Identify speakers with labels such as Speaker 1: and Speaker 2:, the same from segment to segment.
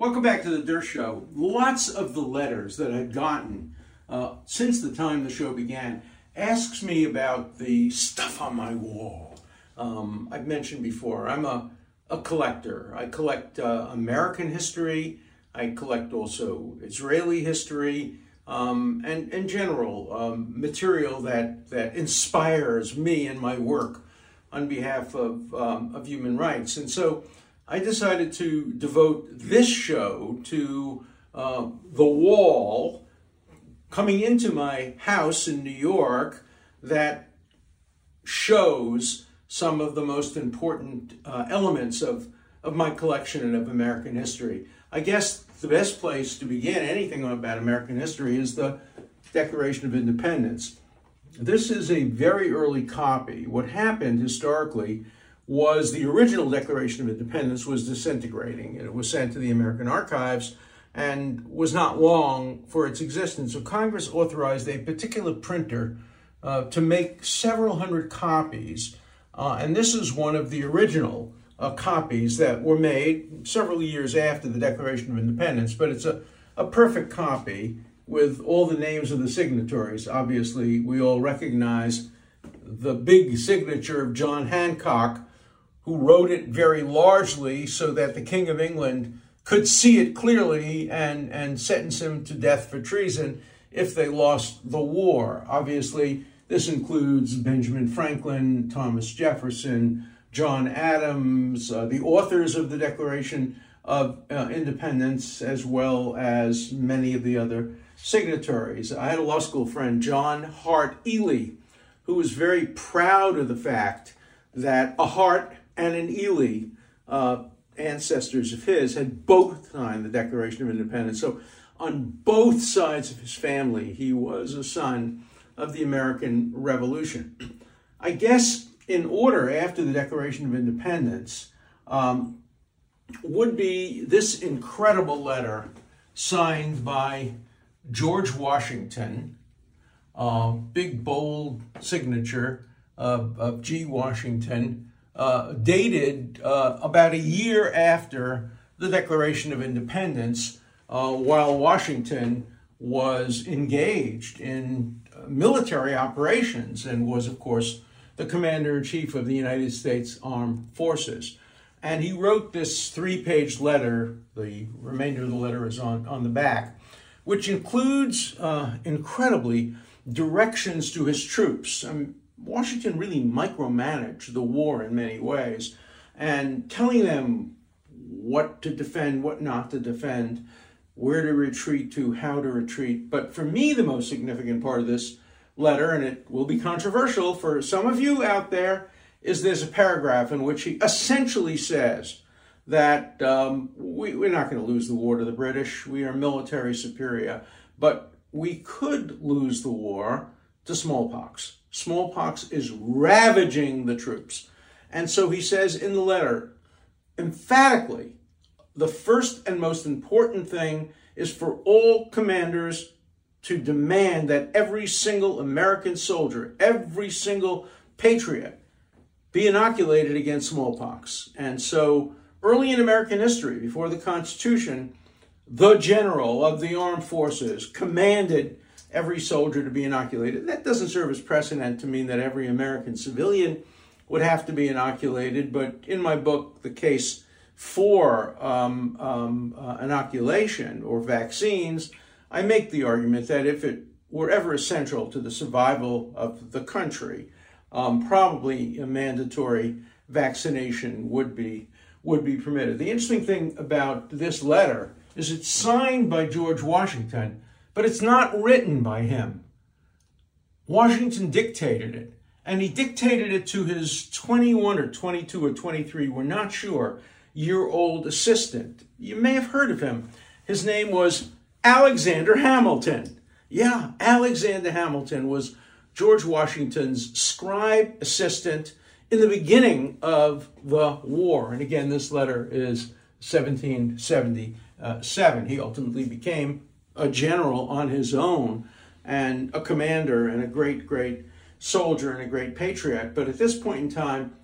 Speaker 1: Welcome back to the Dershow. Lots of the letters that I've gotten uh, since the time the show began asks me about the stuff on my wall. Um, I've mentioned before, I'm a, a collector. I collect uh, American history. I collect also Israeli history um, and, in general um, material that, that inspires me in my work on behalf of, um, of human rights. And so I decided to devote this show to uh, the wall coming into my house in New York that shows some of the most important uh, elements of, of my collection and of American history. I guess the best place to begin anything about American history is the Declaration of Independence. This is a very early copy. What happened historically was the original Declaration of Independence was disintegrating. It was sent to the American archives and was not long for its existence. So Congress authorized a particular printer uh, to make several hundred copies. Uh, and this is one of the original uh, copies that were made several years after the Declaration of Independence, but it's a, a perfect copy with all the names of the signatories. Obviously, we all recognize the big signature of John Hancock, who wrote it very largely so that the King of England could see it clearly and, and sentence him to death for treason if they lost the war. Obviously, this includes Benjamin Franklin, Thomas Jefferson, John Adams, uh, the authors of the Declaration of uh, Independence, as well as many of the other signatories. I had a law school friend, John Hart Ely, who was very proud of the fact that a Hart and an Ely, uh, ancestors of his, had both signed the Declaration of Independence. So, on both sides of his family, he was a son of the American Revolution. I guess in order after the Declaration of Independence um, would be this incredible letter signed by George Washington, uh, big bold signature of, of G. Washington, uh, dated uh, about a year after the Declaration of Independence, uh, while Washington was engaged in uh, military operations and was, of course, the commander in chief of the United States Armed Forces. And he wrote this three page letter, the remainder of the letter is on, on the back, which includes uh, incredibly directions to his troops. Mean, Washington really micromanaged the war in many ways and telling them what to defend, what not to defend, where to retreat to, how to retreat. But for me, the most significant part of this letter, and it will be controversial for some of you out there, is there's a paragraph in which he essentially says that um, we, we're not going to lose the war to the British. We are military superior, but we could lose the war to smallpox. Smallpox is ravaging the troops. And so he says in the letter, emphatically, the first and most important thing is for all commanders to demand that every single American soldier, every single patriot, be inoculated against smallpox. And so, early in American history, before the Constitution, the general of the armed forces commanded every soldier to be inoculated. That doesn't serve as precedent to mean that every American civilian would have to be inoculated, but in my book, The Case for um, um, uh, Inoculation or Vaccines, I make the argument that if it were ever essential to the survival of the country, um, probably a mandatory vaccination would be would be permitted. The interesting thing about this letter is it's signed by George Washington, but it's not written by him. Washington dictated it, and he dictated it to his 21 or 22 or 23, we're not sure, year old assistant. You may have heard of him. His name was Alexander Hamilton. Yeah, Alexander Hamilton was George Washington's scribe assistant in the beginning of the war. And again, this letter is 1777. He ultimately became a general on his own and a commander and a great, great soldier and a great patriot. But at this point in time,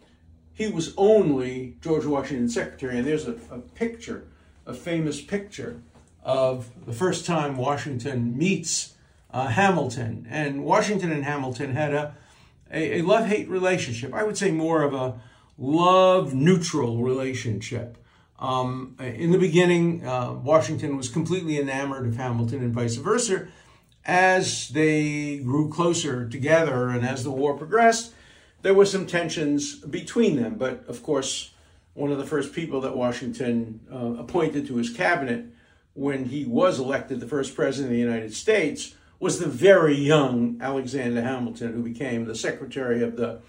Speaker 1: he was only George Washington's secretary. And there's a, a picture a famous picture of the first time Washington meets uh, Hamilton. And Washington and Hamilton had a, a, a love hate relationship. I would say more of a love neutral relationship. Um, in the beginning, uh, Washington was completely enamored of Hamilton and vice versa. As they grew closer together and as the war progressed, there were some tensions between them. But of course, one of the first people that Washington uh, appointed to his cabinet when he was elected the first president of the United States was the very young Alexander Hamilton, who became the Secretary of the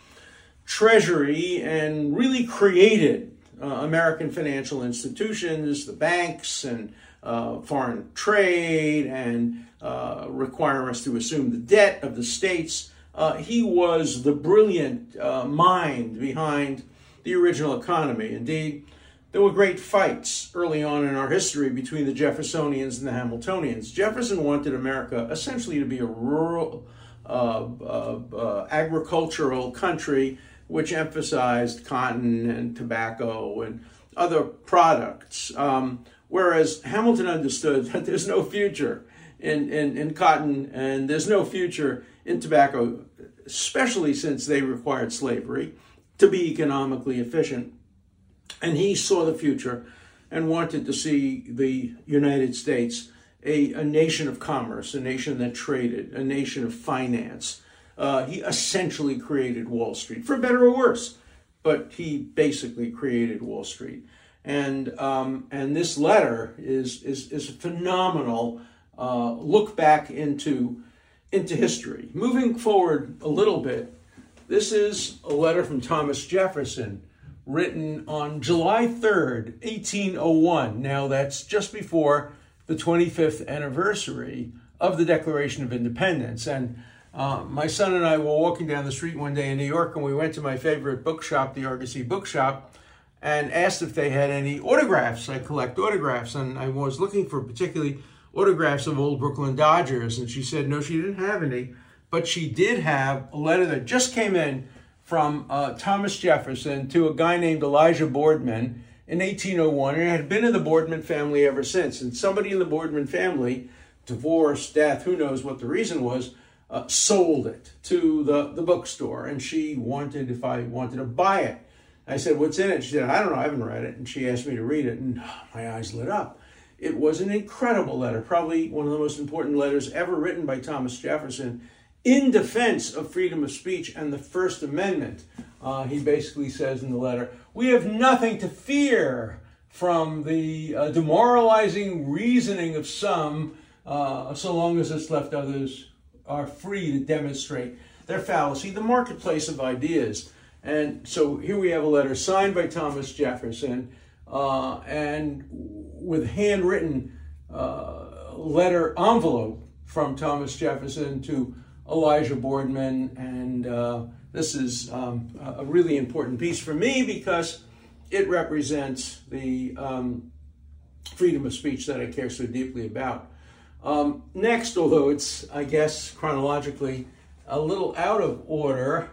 Speaker 1: Treasury and really created American financial institutions, the banks, and uh, foreign trade, and uh, requiring us to assume the debt of the states. Uh, he was the brilliant uh, mind behind the original economy. Indeed, there were great fights early on in our history between the Jeffersonians and the Hamiltonians. Jefferson wanted America essentially to be a rural, uh, uh, uh, agricultural country which emphasized cotton and tobacco and other products. Um, whereas Hamilton understood that there's no future in, in, in cotton and there's no future in tobacco, especially since they required slavery to be economically efficient. And he saw the future and wanted to see the United States a, a nation of commerce, a nation that traded, a nation of finance. Uh, he essentially created Wall Street, for better or worse, but he basically created Wall Street. And, um, and this letter is, is, is a phenomenal uh, look back into, into history. Moving forward a little bit, this is a letter from Thomas Jefferson written on July 3rd, 1801. Now, that's just before the 25th anniversary of the Declaration of Independence. And uh, my son and I were walking down the street one day in New York, and we went to my favorite bookshop, the Argosy Bookshop, and asked if they had any autographs. I collect autographs, and I was looking for particularly autographs of old Brooklyn Dodgers. And she said no, she didn't have any, but she did have a letter that just came in from uh, Thomas Jefferson to a guy named Elijah Boardman in 1801, and it had been in the Boardman family ever since. And somebody in the Boardman family, divorce, death, who knows what the reason was, uh, sold it to the, the bookstore. And she wanted if I wanted to buy it. I said, What's in it? She said, I don't know, I haven't read it. And she asked me to read it, and oh, my eyes lit up. It was an incredible letter, probably one of the most important letters ever written by Thomas Jefferson in defense of freedom of speech and the First Amendment. Uh, he basically says in the letter, We have nothing to fear from the uh, demoralizing reasoning of some, uh, so long as it's left others are free to demonstrate their fallacy, the marketplace of ideas. And so here we have a letter signed by Thomas Jefferson uh, and with handwritten uh, letter envelope from Thomas Jefferson to Elijah Boardman, and uh, this is um, a really important piece for me because it represents the um, freedom of speech that I care so deeply about. Um, next, although it's, I guess, chronologically a little out of order,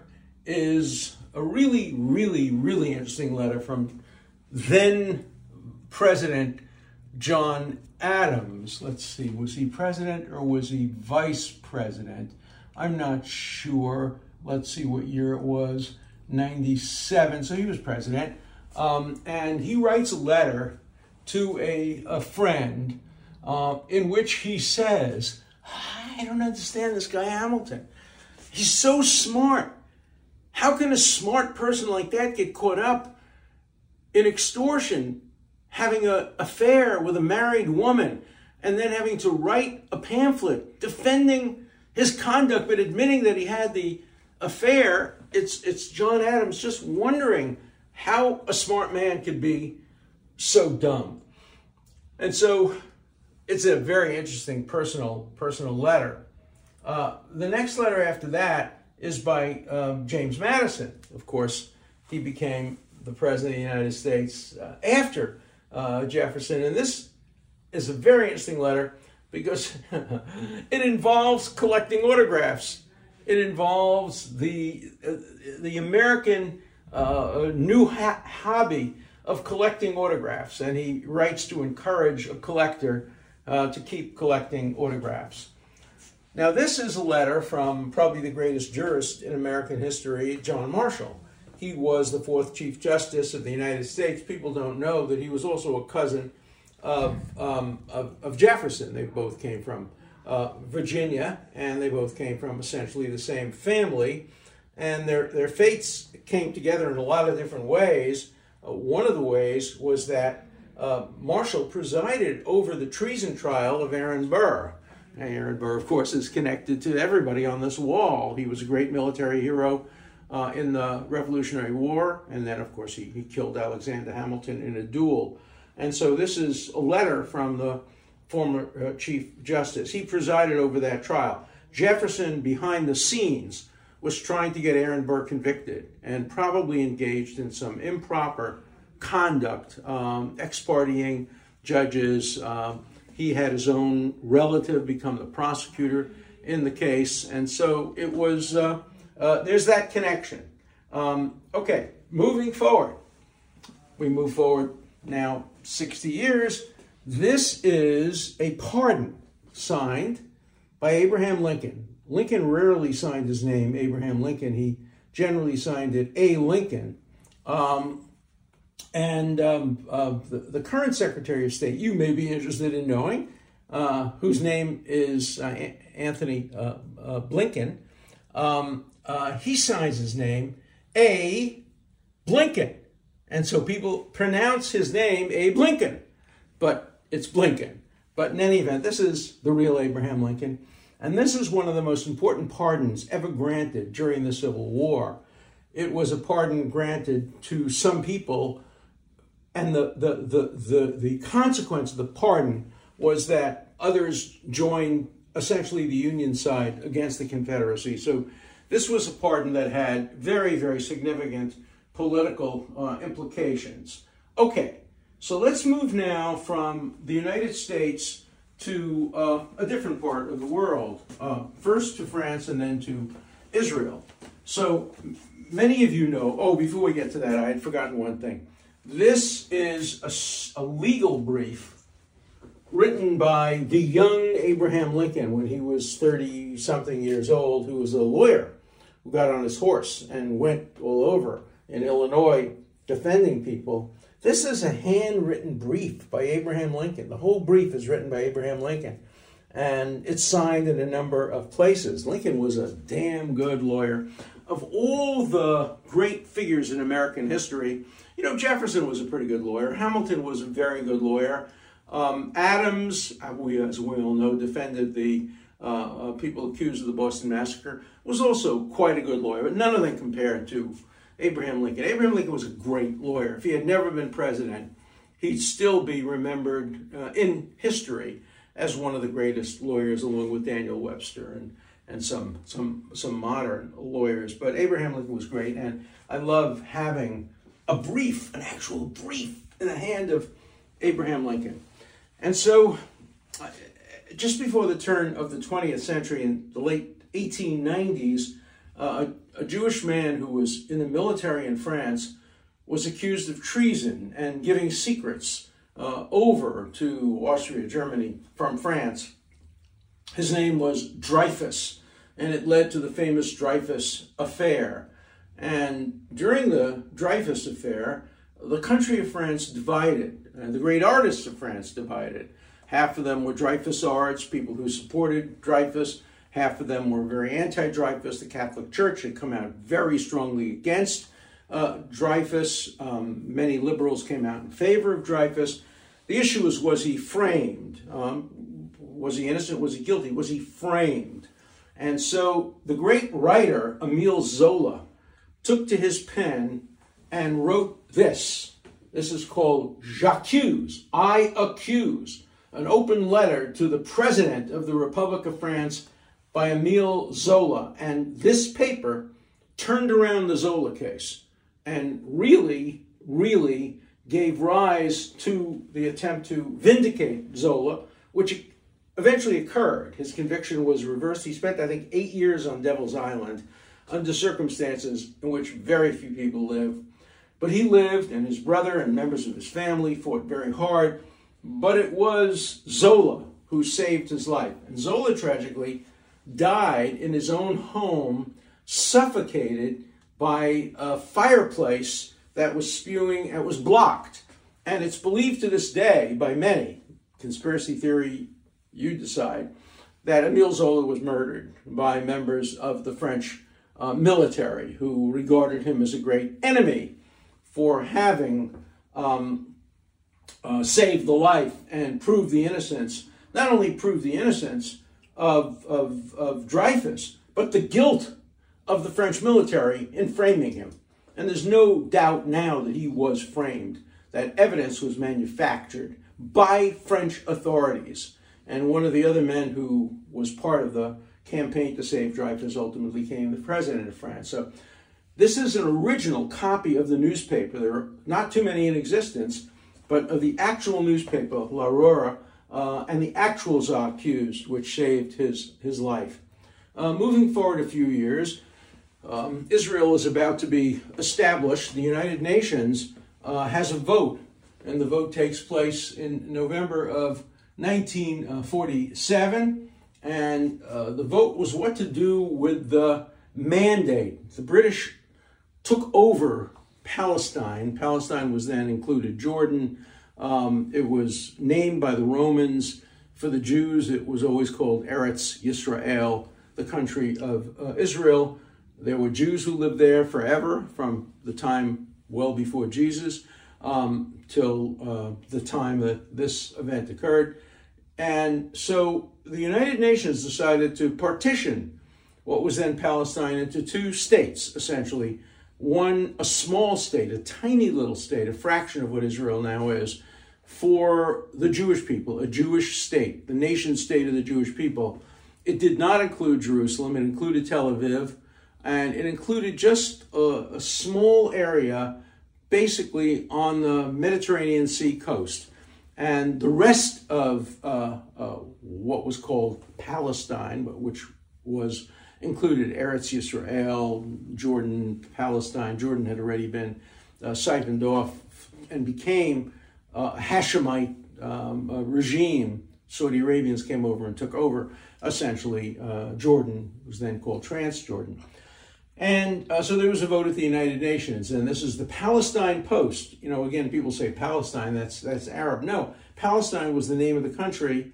Speaker 1: is a really, really, really interesting letter from then President John Adams. Let's see, was he president or was he vice president? I'm not sure. Let's see what year it was 97. So he was president. Um, and he writes a letter to a, a friend uh, in which he says, I don't understand this guy Hamilton. He's so smart. How can a smart person like that get caught up in extortion, having an affair with a married woman, and then having to write a pamphlet defending his conduct, but admitting that he had the affair, it's, it's John Adams just wondering how a smart man could be so dumb. And so it's a very interesting personal, personal letter. Uh, the next letter after that is by um, James Madison. Of course, he became the President of the United States uh, after uh, Jefferson. And this is a very interesting letter because it involves collecting autographs. It involves the uh, the American uh, new ha- hobby of collecting autographs, and he writes to encourage a collector uh, to keep collecting autographs. Now, this is a letter from probably the greatest jurist in American history, John Marshall. He was the fourth Chief Justice of the United States. People don't know that he was also a cousin of, um, of, of, Jefferson. They both came from uh, Virginia, and they both came from essentially the same family. And their, their fates came together in a lot of different ways. Uh, one of the ways was that uh, Marshall presided over the treason trial of Aaron Burr. Aaron Burr, of course, is connected to everybody on this wall. He was a great military hero uh, in the Revolutionary War, and then, of course, he, he killed Alexander Hamilton in a duel. And so, this is a letter from the former uh, Chief Justice. He presided over that trial. Jefferson, behind the scenes, was trying to get Aaron Burr convicted and probably engaged in some improper conduct, um, ex-partying judges. Uh, he had his own relative become the prosecutor in the case, and so it was. Uh, uh, there's that connection. Um, okay, moving forward, we move forward now 60 years. This is a pardon signed by Abraham Lincoln Lincoln rarely signed his name Abraham Lincoln. He generally signed it A. Lincoln. Um, and um, uh, the, the, current Secretary of State, you may be interested in knowing, uh, whose name is uh, Antony uh, uh, Blinken, um, uh, he signs his name A. Blinken. And so people pronounce his name A. Blinken, but it's Blinken. But in any event, this is the real Abraham Lincoln. And this is one of the most important pardons ever granted during the Civil War. It was a pardon granted to some people, and the, the, the, the, the consequence of the pardon was that others joined essentially the Union side against the Confederacy. So this was a pardon that had very, very significant political uh, implications. Okay, so let's move now from the United States to uh, a different part of the world, uh, first to France and then to Israel. So many of you know, oh, before we get to that, I had forgotten one thing. This is a, a legal brief written by the young Abraham Lincoln when he was 30 something years old, who was a lawyer who got on his horse and went all over in Illinois defending people this is a handwritten brief by Abraham Lincoln. The whole brief is written by Abraham Lincoln. And it's signed in a number of places. Lincoln was a damn good lawyer. Of all the great figures in American history, you know, Jefferson was a pretty good lawyer. Hamilton was a very good lawyer. Um, Adams, uh, we, as we all know, defended the uh, uh, people accused of the Boston Massacre, was also quite a good lawyer, but none of them compared to Abraham Lincoln. Abraham Lincoln was a great lawyer. If he had never been president, he'd still be remembered uh, in history as one of the greatest lawyers, along with Daniel Webster and, and some, some, some modern lawyers. But Abraham Lincoln was great, and I love having a brief, an actual brief, in the hand of Abraham Lincoln. And so, uh, just before the turn of the 20th century in the late 1890s, uh, a, Jewish man who was in the military in France was accused of treason and giving secrets uh, over to Austria, Germany from France. His name was Dreyfus, and it led to the famous Dreyfus Affair. And during the Dreyfus Affair, the country of France divided, and the great artists of France divided. Half of them were Dreyfusards, people who supported Dreyfus, Half of them were very anti Dreyfus. The Catholic Church had come out very strongly against uh, Dreyfus. Um, many liberals came out in favor of Dreyfus. The issue was was he framed? Um, was he innocent? Was he guilty? Was he framed? And so the great writer, Emile Zola, took to his pen and wrote this. This is called J'accuse, I accuse, an open letter to the President of the Republic of France by Emile Zola. And this paper turned around the Zola case and really, really gave rise to the attempt to vindicate Zola, which eventually occurred. His conviction was reversed. He spent, I think, eight years on Devil's Island under circumstances in which very few people live. But he lived, and his brother and members of his family fought very hard. But it was Zola who saved his life. And Zola tragically died in his own home, suffocated by a fireplace that was spewing, that was blocked. And it's believed to this day by many, conspiracy theory, you decide, that Emile Zola was murdered by members of the French uh, military who regarded him as a great enemy for having um, uh, saved the life and proved the innocence, not only proved the innocence of, of, of Dreyfus, but the guilt of the French military in framing him. And there's no doubt now that he was framed, that evidence was manufactured by French authorities. And one of the other men who was part of the campaign to save Dreyfus ultimately became the president of France. So this is an original copy of the newspaper. There are not too many in existence, but of the actual newspaper, L'Aurore, uh, and the actual accused, which saved his, his life. Uh, moving forward a few years, um, Israel is about to be established. The United Nations uh, has a vote, and the vote takes place in November of 1947. And uh, the vote was what to do with the mandate. The British took over Palestine. Palestine was then included Jordan. Um, it was named by the Romans. For the Jews, it was always called Eretz Yisrael, the country of uh, Israel. There were Jews who lived there forever from the time well before Jesus um, till uh, the time that this event occurred. And so the United Nations decided to partition what was then Palestine into two states, essentially. One, a small state, a tiny little state, a fraction of what Israel now is, for the Jewish people, a Jewish state, the nation state of the Jewish people. It did not include Jerusalem, it included Tel Aviv, and it included just a, a small area basically on the Mediterranean Sea coast. And the rest of uh, uh, what was called Palestine, which was included Eretz Yisrael, Jordan, Palestine. Jordan had already been uh, siphoned off and became a Hashemite um, regime. Saudi Arabians came over and took over essentially uh, Jordan, was then called Transjordan. And uh, so there was a vote at the United Nations, and this is the Palestine Post. You know, again, people say Palestine, that's that's Arab. No, Palestine was the name of the country,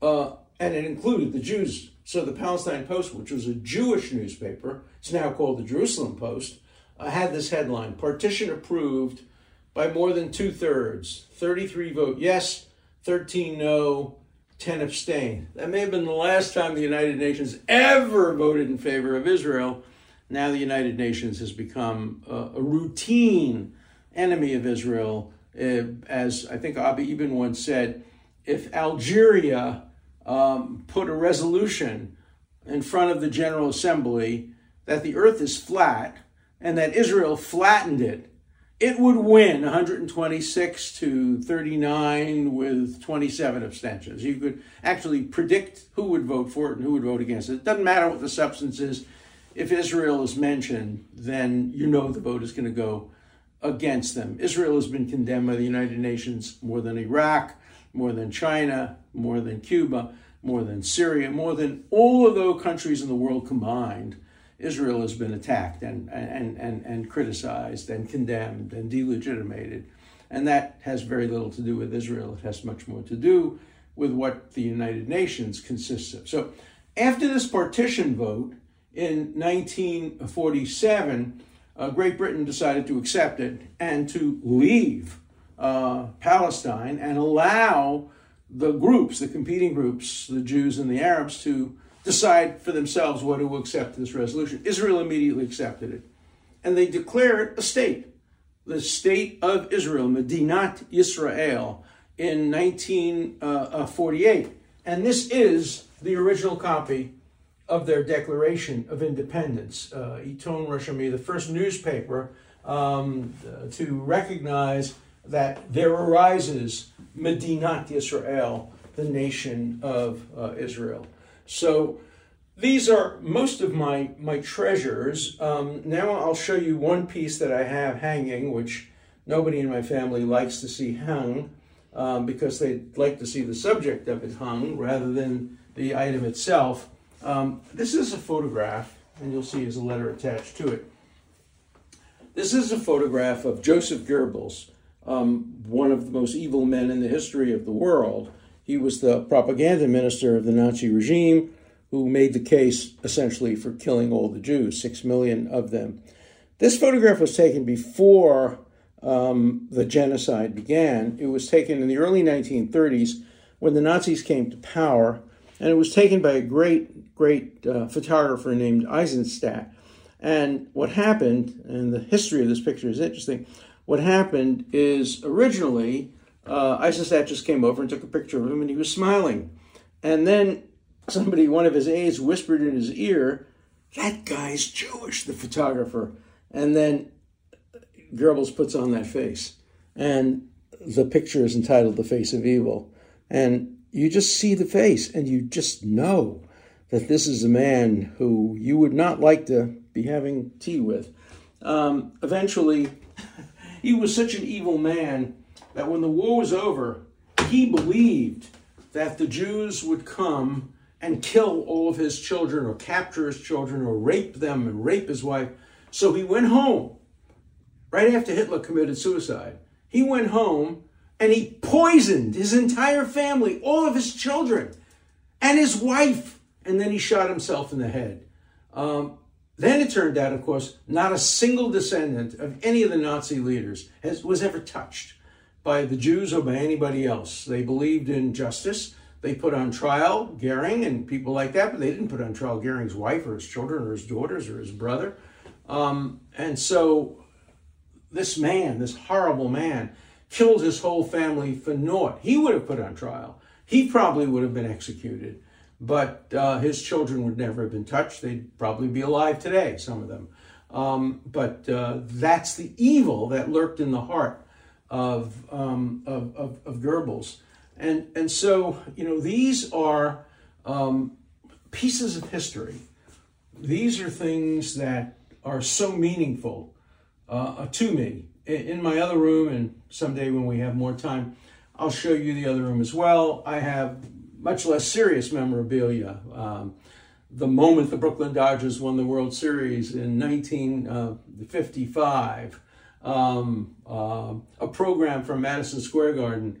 Speaker 1: uh, and it included the Jews. So the Palestine Post, which was a Jewish newspaper, it's now called the Jerusalem Post, uh, had this headline: "Partition approved by more than two thirds, 33 vote yes, 13 no." 10 abstain. That may have been the last time the United Nations ever voted in favor of Israel now the United Nations has become a, a routine enemy of Israel. Uh, as I think Abba Eban once said, if Algeria um, put a resolution in front of the General Assembly that the earth is flat and that Israel flattened it, it would win 126 to 39 with 27 abstentions. You could actually predict who would vote for it and who would vote against it. It doesn't matter what the substance is if Israel is mentioned, then you know the vote is going to go against them. Israel has been condemned by the United Nations more than Iraq, more than China, more than Cuba, more than Syria, more than all of those countries in the world combined. Israel has been attacked and, and, and, and criticized and condemned and delegitimated. And that has very little to do with Israel. It has much more to do with what the United Nations consists of. So after this partition vote, in 1947, uh, Great Britain decided to accept it and to leave uh, Palestine and allow the groups, the competing groups, the Jews and the Arabs, to decide for themselves whether to accept this resolution. Israel immediately accepted it. And they declared a state, the state of Israel, Medinat Israel, in 1948. And this is the original copy of their Declaration of Independence. Uh, Iton Rashami, the first newspaper um, to recognize that there arises Medinat Israel, the nation of uh, Israel. So these are most of my, my treasures. Um, now I'll show you one piece that I have hanging, which nobody in my family likes to see hung um, because they'd like to see the subject of it hung rather than the item itself. Um, this is a photograph, and you'll see there's a letter attached to it. This is a photograph of Joseph Goebbels, um, one of the most evil men in the history of the world. He was the propaganda minister of the Nazi regime who made the case essentially for killing all the Jews, six million of them. This photograph was taken before um, the genocide began. It was taken in the early 1930s when the Nazis came to power, and it was taken by a great, great uh, photographer named Eisenstaedt. And what happened, and the history of this picture is interesting, what happened is originally uh, Eisenstaedt just came over and took a picture of him, and he was smiling. And then somebody, one of his aides, whispered in his ear, That guy's Jewish, the photographer. And then Goebbels puts on that face. And the picture is entitled The Face of Evil. And you just see the face and you just know that this is a man who you would not like to be having tea with. Um, eventually, he was such an evil man that when the war was over, he believed that the Jews would come and kill all of his children or capture his children or rape them and rape his wife. So he went home right after Hitler committed suicide. He went home and he poisoned his entire family, all of his children, and his wife. And then he shot himself in the head. Um, then it turned out, of course, not a single descendant of any of the Nazi leaders has, was ever touched by the Jews or by anybody else. They believed in justice. They put on trial Goering and people like that, but they didn't put on trial Goering's wife or his children or his daughters or his brother. Um, and so this man, this horrible man, killed his whole family for naught. He would have put on trial. He probably would have been executed, but uh, his children would never have been touched. They'd probably be alive today, some of them. Um, but uh, that's the evil that lurked in the heart of, um, of, of, of, Goebbels. And, and so, you know, these are um, pieces of history. These are things that are so meaningful uh, to me in my other room, and someday when we have more time, I'll show you the other room as well. I have much less serious memorabilia. Um, the moment the Brooklyn Dodgers won the World Series in 1955, uh, um, uh, a program from Madison Square Garden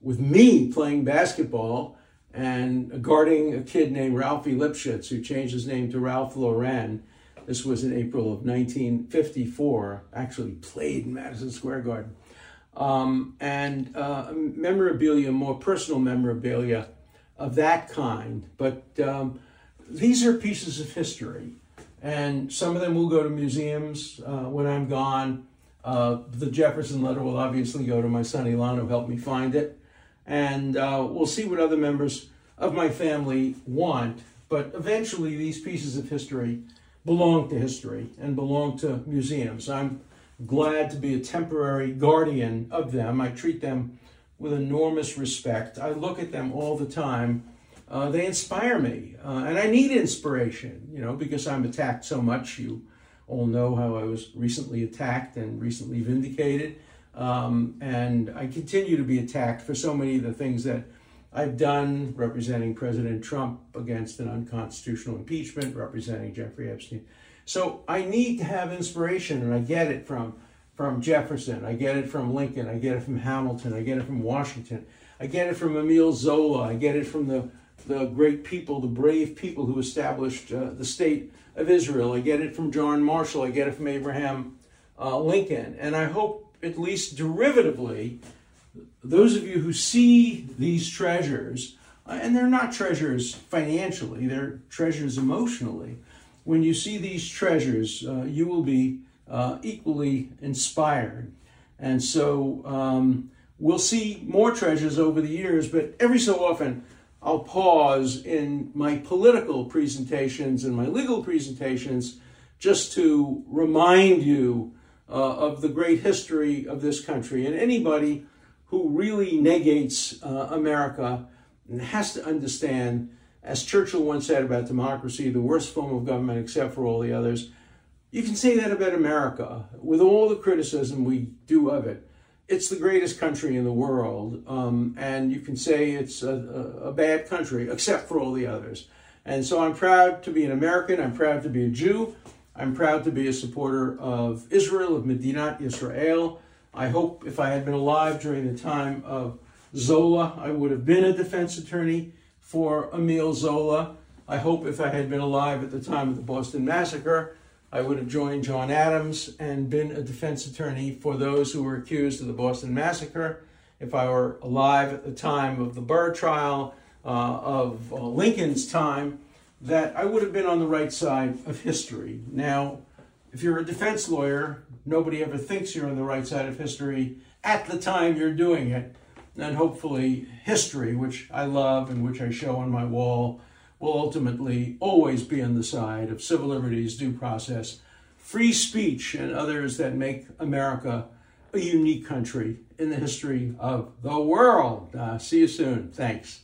Speaker 1: with me playing basketball and guarding a kid named Ralphie Lifshitz, who changed his name to Ralph Lauren this was in April of 1954, actually played in Madison Square Garden. Um, and uh, memorabilia, more personal memorabilia of that kind. But um, these are pieces of history. And some of them will go to museums uh, when I'm gone. Uh, the Jefferson letter will obviously go to my son Elon, who helped me find it. And uh, we'll see what other members of my family want. But eventually, these pieces of history belong to history and belong to museums. I'm glad to be a temporary guardian of them. I treat them with enormous respect. I look at them all the time. Uh, they inspire me, uh, and I need inspiration, you know, because I'm attacked so much. You all know how I was recently attacked and recently vindicated. Um, and I continue to be attacked for so many of the things that I've done representing President Trump against an unconstitutional impeachment, representing Jeffrey Epstein. So I need to have inspiration, and I get it from, from Jefferson, I get it from Lincoln, I get it from Hamilton, I get it from Washington, I get it from Emile Zola, I get it from the, the great people, the brave people who established uh, the state of Israel, I get it from John Marshall, I get it from Abraham uh, Lincoln, and I hope at least derivatively those of you who see these treasures, uh, and they're not treasures financially, they're treasures emotionally. When you see these treasures, uh, you will be uh, equally inspired. And so um, we'll see more treasures over the years, but every so often I'll pause in my political presentations and my legal presentations just to remind you uh, of the great history of this country. And anybody who really negates uh, America has to understand as Churchill once said about democracy, the worst form of government except for all the others. You can say that about America. With all the criticism we do of it, it's the greatest country in the world. Um, and you can say it's a, a, bad country except for all the others. And so I'm proud to be an American. I'm proud to be a Jew. I'm proud to be a supporter of Israel, of Medinat Israel. I hope if I had been alive during the time of Zola, I would have been a defense attorney for Emile Zola. I hope if I had been alive at the time of the Boston Massacre, I would have joined John Adams and been a defense attorney for those who were accused of the Boston Massacre. If I were alive at the time of the Burr trial, uh, of uh, Lincoln's time, that I would have been on the right side of history. Now, if you're a defense lawyer, nobody ever thinks you're on the right side of history at the time you're doing it and hopefully history, which I love and which I show on my wall, will ultimately always be on the side of civil liberties, due process, free speech, and others that make America a unique country in the history of the world. Uh, see you soon. Thanks.